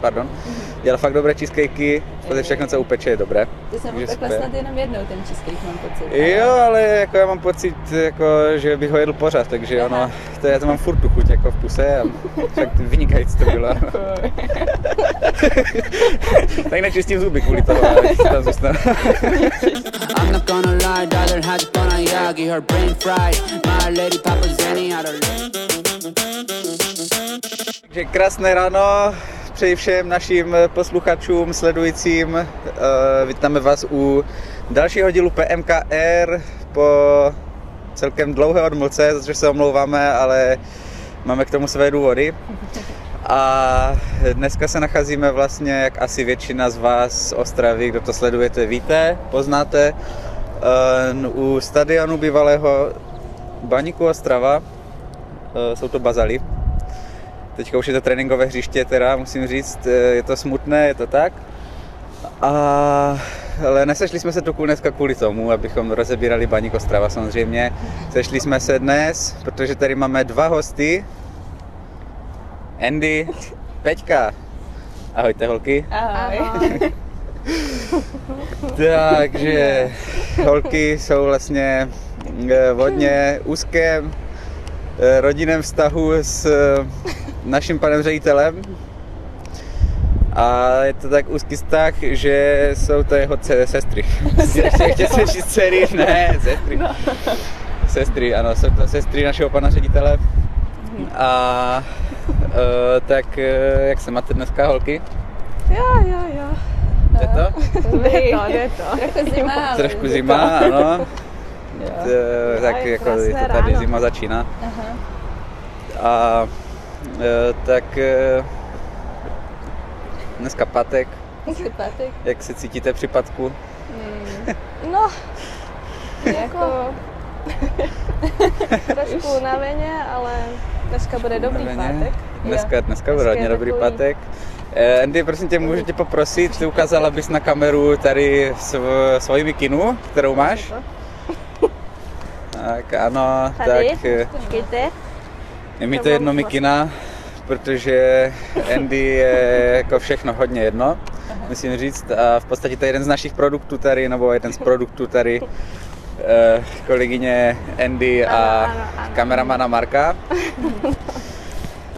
Pardon, dělal fakt dobré cheesecakey, protože všechno, co upeče, je dobré. Ty jsem Takže super. snad jenom jednou ten cheesecake, mám pocit. Jo, ale jako já mám pocit, jako, že bych ho jedl pořád, takže Aha. ono, to já to mám furt tu chuť jako v puse a fakt vynikající to bylo. tak nečistím zuby kvůli toho, ale tam zůstanu. I'm not gonna lie, daughter had Yagi, her brain fried. My lady Papa Zenny out of Takže krásné ráno, přeji všem našim posluchačům, sledujícím. Eh, Vítáme vás u dalšího dílu PMKR po celkem dlouhé odmlce, za což se omlouváme, ale máme k tomu své důvody. A dneska se nacházíme vlastně, jak asi většina z vás z Ostravy, kdo to sledujete, víte, poznáte, eh, u stadionu bývalého Baníku Ostrava. Eh, Jsou to bazaly, Teďka už je to tréninkové hřiště, teda musím říct, eh, je to smutné, je to tak. A, ale nesešli jsme se tu dneska kvůli tomu, abychom rozebírali Baník Ostrava samozřejmě. Sešli jsme se dnes, protože tady máme dva hosty. Andy, Peťka. Ahojte holky. Ahoj. Takže holky jsou vlastně eh, v hodně úzkém eh, rodinném vztahu s eh, naším panem ředitelem. A je to tak úzký vztah, že jsou to jeho ce- sestry. Ještě se říct dcery? Ne, sestry. Sestry, ano, jsou to sestry našeho pana ředitele. A eh, tak eh, jak se máte dneska, holky? Jo, jo, jo. Jde to? Jde to, jde to. Trochu zima, Trošku jde zima, to. ano. Jo. T- tak jako je to tady ráno. zima začíná. Aha. A e, tak e, dneska patek, Jsi Pátek? jak se cítíte při patku? No, Jako, trošku unaveně, ale dneska bude dobrý Unaveně. pátek. Dneska, dneska bude hodně dobrý takový- patek. E, Andy, prosím tě, můžu tě poprosit, ty ukázala bys na kameru tady sv- svoji mikinu, kterou máš? Tak ano, Tady, tak počkejte. Je mi to jedno mikina, protože Andy je jako všechno hodně jedno, musím říct. A v podstatě to je jeden z našich produktů tady, nebo jeden z produktů tady eh, kolegyně Andy a kameramana Marka.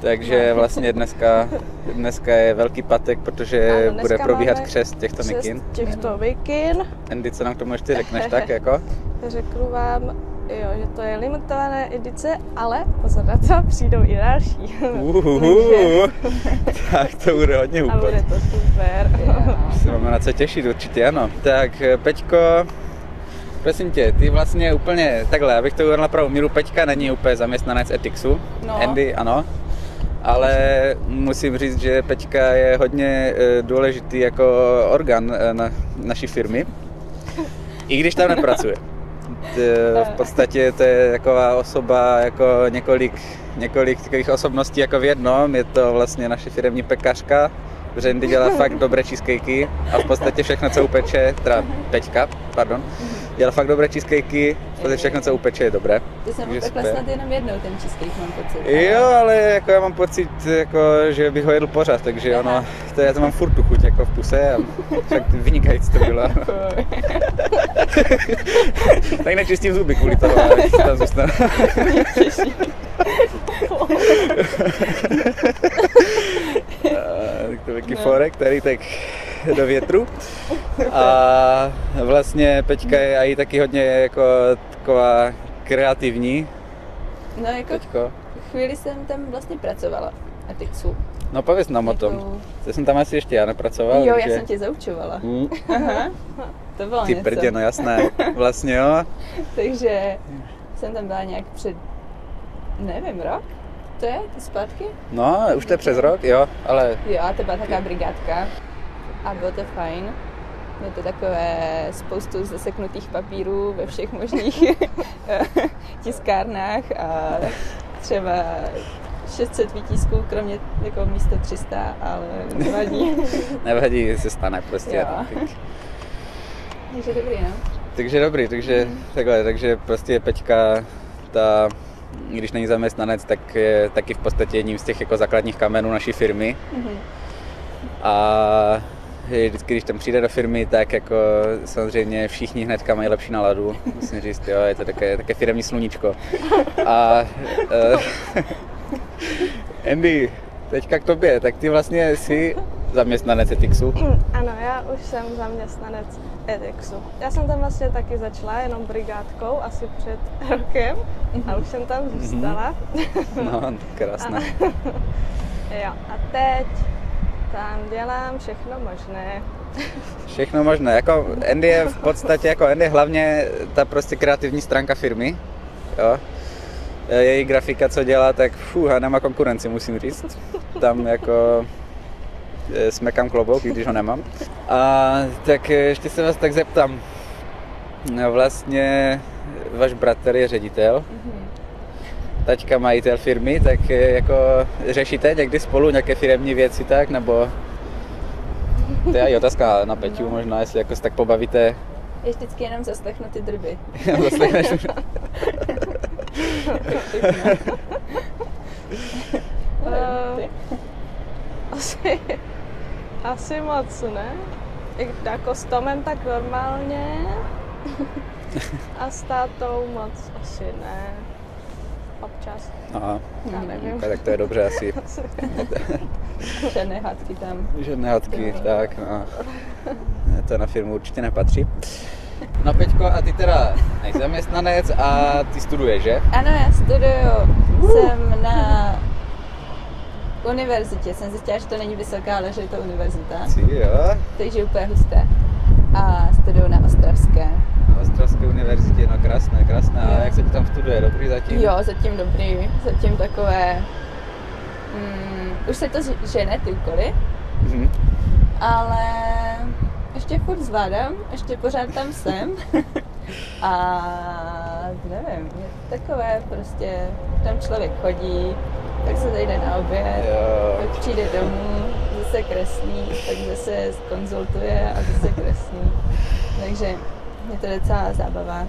Takže vlastně dneska, dneska je velký patek, protože Ano, bude probíhat křest těchto Šest mikin. těchto mikin. Andy, co nám k tomu ještě řekneš, tak jako? Řeknu vám, jo, že to je limitované edice, ale pozor na to, přijdou i další. Uhuhu, tak to bude hodně A hůpat. bude to super. Se máme na co těšit, určitě ano. Tak eh, Peťko, prosím tě, ty vlastně úplně takhle, abych to uvedl na pravou míru, Peťka není úplně zaměstnanec Etixu, No. Andy ano, ale musím říct, že Peťka je hodně eh, důležitý jako orgán eh, na naší firmy, i když tam nepracuje. T- V podstatě to je taková osoba jako několik, několik takových osobností jako v jednom. Je to vlastně naše firmní pekařka, Andy dělá fakt dobré cheesecakey a v podstatě všechno, co upeče, teda Peťka, pardon, dělá fakt dobré cheesecakey, protože všechno, co upeče, je dobré. ty jsem upekla snad jenom jednou ten cheesecake, mám pocit. Jo, ale jako já mám pocit, jako, že bych ho jedl pořád, takže ono, to já to mám furt tu chuť jako v puse a fakt vynikající to bylo. tak nečistím zuby kvůli toho, ale tam zůstanu. A, tak to je forek, tady tak do větru. A vlastně Peťka je i taky hodně jako taková kreativní. No jako Peťko. chvíli jsem tam vlastně pracovala na Tixu. No pověz nám o tom. To jsem tam asi ještě já nepracoval. Jo, já takže- jsem tě zaučovala. Hm, Aha. To bylo Ty něco. prdě, no jasné. Vlastně jo. Takže jsem tam byla nějak před, nevím, rok? To je? Ty zpátky? No, už to je přes rok, jo, ale Jo, a to byla taková brigádka. A bylo to fajn. Bylo to takové spoustu zaseknutých papírů ve všech možných tiskárnách a třeba 600 výtisků, kromě jako místo 300, ale nevadí. nevadí, se stane prostě. Jo. Tak- Takže dobrý, no. Takže dobrý, takže takhle, takže prostě Peťka, ta, když není zaměstnanec, tak je taky v podstatě jedním z těch jako základních kamenů naší firmy. Mhm. A vždycky, když tam přijde do firmy, tak jako samozřejmě všichni hnedka mají lepší náladu. Musím říct, jo, je to také, také firmní sluníčko. A uh, Andy, teďka k tobě, tak ty vlastně jsi zaměstnanec Etixu. Ano, já už jsem zaměstnanec Edexu. Já jsem tam vlastně taky začala jenom brigádkou asi před rokem a už jsem tam zůstala. No, krásné. Jo, a teď tam dělám všechno možné. Všechno možné. Jako Andy je v podstatě, jako Andy hlavně ta prostě kreativní stránka firmy. Jo. Její grafika, co dělá, tak fuh, nemá konkurenci, musím říct. Tam jako eh, smekám klobouk, když ho nemám. A tak ještě se vás tak zeptám. No, vlastně váš bratr je ředitel, taťka majitel firmy, tak eh, jako řešíte někdy spolu nějaké firmní věci tak, nebo to je i otázka na Peťu možná, jestli jako se tak pobavíte. Já vždycky jenom zaslechnu ty drby. Zaslechneš? Eh, asi, asi moc ne. I jako s Tomem tak normálně. A s tátou moc asi ne. Občas. Aha, Já nevím. tak to je dobře asi. Žádné hádky tam. Žádné hadky, tak no. To na firmu určitě nepatří. No Peťko, a ty teda nejsi zaměstnanec a ty studuješ, že? Ano, já studuju. Jsem na univerzitě. Jsem zjistila, že to není vysoká, ale že je to univerzita. Jo, Takže úplně husté. A studuju na Ostravské. na Ostravské univerzitě, no krásné, krásné. A jak se ti tam studuje, dobrý zatím? Jo, zatím dobrý. Zatím takové... Mm, už se to žene ty úkoly, Mhm. ale ještě furt zvládám, ještě pořád tam jsem. A nevím, je takové prostě, tam člověk chodí, tak se zajde na oběd, Jo. pak přijde domů, zase kreslí, tak zase konzultuje a zase kreslí. Takže je to docela zábava.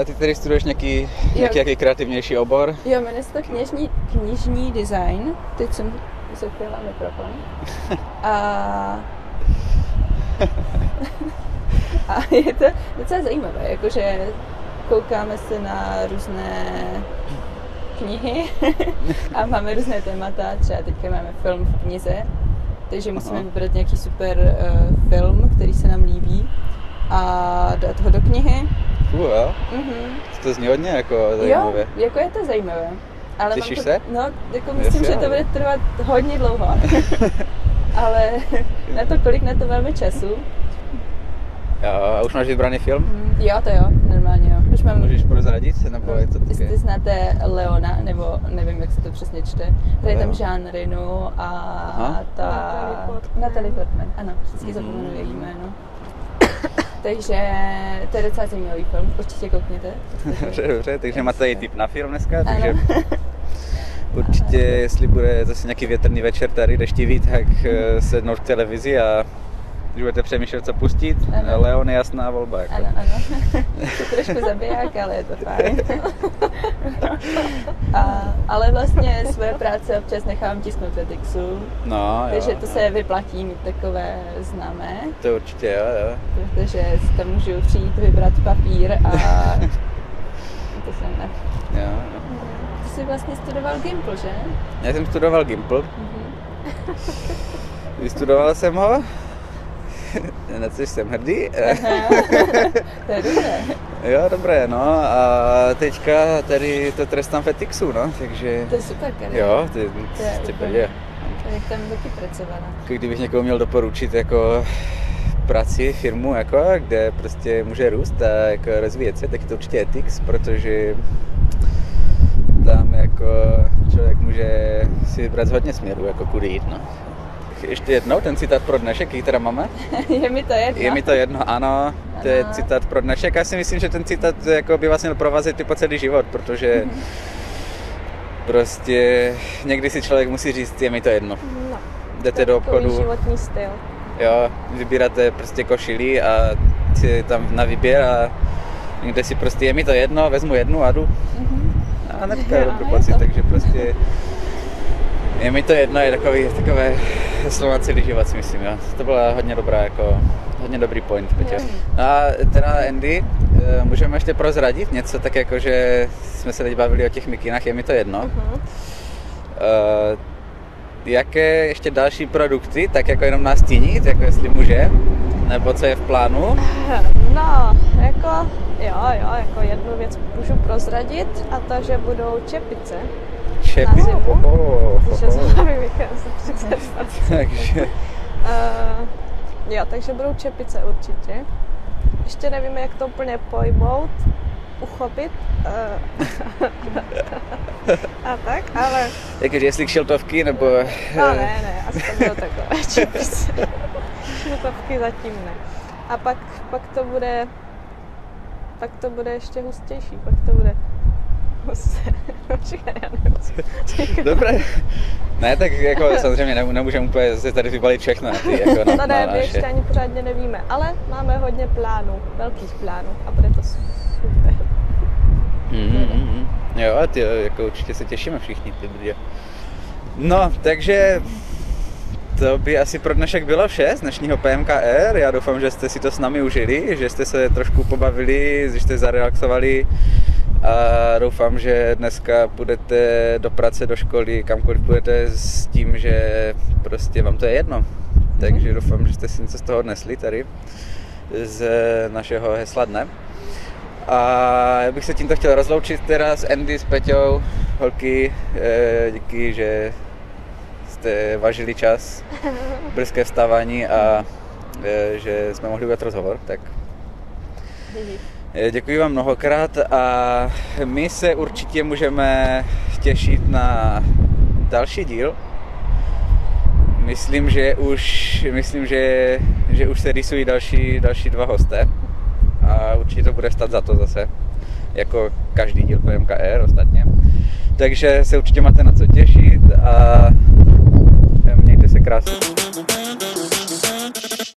A ty tady studuješ nějaký, nějaký, nějaký kreativnější obor? Jo, jmenuje se to knižní, knižní design. Teď jsem zakryla mikrofon. A, a je to docela zajímavé, jakože koukáme se na různé knihy a máme různé témata, třeba teďka máme film v knize, takže musíme Aha. vybrat nějaký super uh, film, který se nám líbí a dát ho do knihy. Fuh, jo. Mhm. To zní hodně jako zajímavě. Jo, jako je to zajímavé. Ale Těšíš to, se? No, jako myslím, Jasně, že to bude trvat hodně dlouho. ale na to, kolik na to máme času. Jo, a už máš vybraný film? Mm, Jo, to jo, normálně jo. Už mám, Můžeš prozradit? Nebo je to jestli také? znáte Leona, nebo nevím, jak se to přesně čte. Hraje tam. Jean Reno a Aha. ta... Natalie Portman. Natalie Portman, ano, vždycky Mhm. zapomenu její jméno. Takže to je docela zajímavý film, určitě koukněte. Dobře, dobře, takže máte i tip na film dneska, takže Ano. určitě, jestli bude zase nějaký větrný večer tady deštivý, tak eh, sednout k televizi a když budete přemýšlet, co pustit, Ano. Leon je jasná volba. Jako. Ano, ano. to trošku zabiják, ale je to fajn. A, ale vlastně své práce občas nechám tisknout ve Tixu, No, jo, takže to se vyplatí mít takové známé, to určitě, jo, jo. protože tam můžu přijít, vybrat papír a to jsem ne. jo, jo. Ty jsi vlastně studoval Gimple, že? Já jsem studoval Gimple, Mhm. vystudoval jsem ho, na což jsem hrdý. To je dobré. jo, dobré, no a teďka tady to trestám v Etixu, no, takže To je super, Karel. jo, ty, To je ty úplně- prdě. Jak tam taky pracovala. Kdybych někomu měl doporučit jako práci, firmu, jako, kde prostě může růst a jako rozvíjet se, tak je to určitě Etix, protože tam jako člověk může si vybrat hodně směrů, jako kudy jít, no. Ještě jednou ten citát pro dnešek, který teda máme. je mi to jedno. Je mi to jedno, ano, to je citát pro dnešek. Já si myslím, že ten citát jako by vás měl provázet i po celý život, protože prostě někdy si člověk musí říct, je mi to jedno. No, Jdete do takový obchodu, životní styl. Jo, vybíráte prostě košili a si tam na výběr a někde si prostě je mi to jedno, vezmu jednu a jdu. A hnedka je Jo, dobrý pocit, takže prostě Je mi to jedno, je takový, takové slovací lyžovací, myslím, jo. To byla hodně dobrá, jako, hodně dobrý point, Petě. No a teda Andy, eh, můžeme ještě prozradit něco, tak jako, že jsme se teď bavili o těch mikinách, je mi to jedno. Mhm. Uh, jaké ještě další produkty, tak jako jenom nastínit, jako jestli může, nebo co je v plánu? No, jako, jo, jo, jako jednu věc můžu prozradit a to, že budou čepice. Šepy. Na zimu. Oh, oh, Takže oh. Takže, Uh, jo, takže budou čepice určitě. Ještě nevíme, jak to úplně pojmout, uchopit. Uh, a tak, ale jakože jestli kšiltovky, nebo... no ne, ne, asi to budou takové čepice. Šiltovky zatím ne. A pak, pak to bude, pak to bude ještě hustější, pak to bude husté. Počkej, já nevím. Dobré. Ne, tak jako samozřejmě nemů- nemůžeme úplně zase tady vybalit všechno na ty, jako na, To na ne, my ještě naše. ani pořádně nevíme, ale máme hodně plánů, velkých plánů a bude to super. Mm, mm, mm. Jo, a ty, jako určitě se těšíme všichni, ty brdě. No, takže to by asi pro dnešek bylo vše z dnešního PMKR. Já doufám, že jste si to s námi užili, že jste se trošku pobavili, že jste zarelaxovali a doufám, že dneska půjdete do práce, do školy, kamkoliv půjdete s tím, že prostě vám to je jedno. Takže doufám, že jste si něco z toho odnesli tady z našeho hesla dne. A já bych se tímto chtěl rozloučit teda s Andy, s Peťou, holky, eh, díky, že jste važili čas, brzké vstávání a eh, že jsme mohli udělat rozhovor, tak eh, děkuji vám mnohokrát a my se určitě můžeme těšit na další díl. Myslím, že už, myslím, že, že už se rysují další, další dva hosté určitě to bude stát za to zase, jako každý díl PMKR ostatně. Takže se určitě máte na co těšit a mějte se krásně.